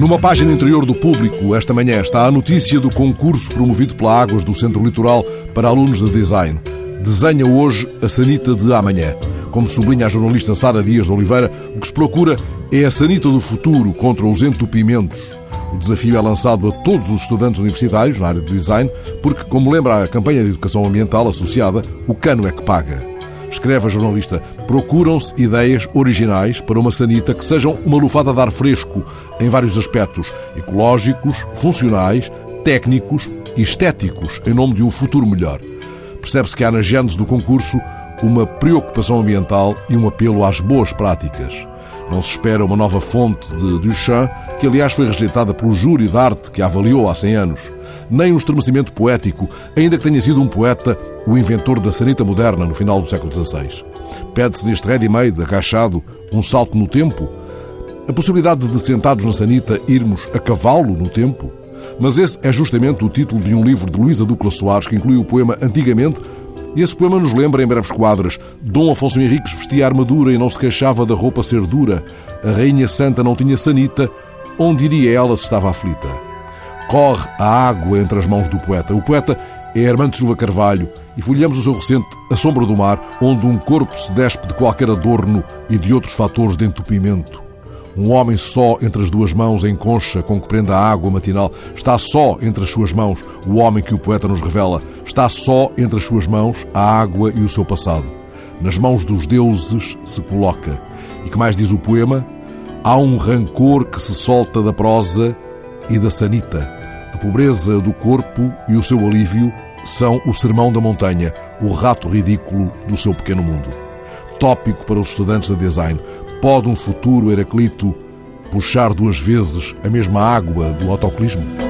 Numa página interior do público, esta manhã está a notícia do concurso promovido pela Águas do Centro Litoral para alunos de design. Desenha hoje a sanita de amanhã. Como sublinha a jornalista Sara Dias de Oliveira, o que se procura é a sanita do futuro contra os entupimentos. O desafio é lançado a todos os estudantes universitários na área de design, porque, como lembra a campanha de educação ambiental associada, o cano é que paga. Escreve a jornalista: procuram-se ideias originais para uma sanita que sejam uma lufada de ar fresco em vários aspectos ecológicos, funcionais, técnicos e estéticos, em nome de um futuro melhor. Percebe-se que há na gênese do concurso uma preocupação ambiental e um apelo às boas práticas. Não se espera uma nova fonte de Duchamp, que aliás foi rejeitada pelo júri de arte que a avaliou há 100 anos. Nem um estremecimento poético, ainda que tenha sido um poeta o inventor da sanita moderna no final do século XVI. Pede-se neste ready-made, agachado, um salto no tempo? A possibilidade de, sentados na sanita, irmos a cavalo no tempo? Mas esse é justamente o título de um livro de Luísa Ducla Soares que inclui o poema Antigamente, e esse poema nos lembra, em breves quadras, Dom Afonso Henriques vestia armadura e não se queixava da roupa ser dura. A Rainha Santa não tinha sanita, onde iria ela se estava aflita? Corre a água entre as mãos do poeta. O poeta é Armando Silva Carvalho e folhamos o seu recente A Sombra do Mar, onde um corpo se despe de qualquer adorno e de outros fatores de entupimento. Um homem só entre as duas mãos em concha com que prende a água matinal está só entre as suas mãos, o homem que o poeta nos revela, está só entre as suas mãos a água e o seu passado. Nas mãos dos deuses se coloca. E que mais diz o poema? Há um rancor que se solta da prosa e da sanita. A pobreza do corpo e o seu alívio são o sermão da montanha, o rato ridículo do seu pequeno mundo. Tópico para os estudantes de design. Pode um futuro Heraclito puxar duas vezes a mesma água do autocolismo?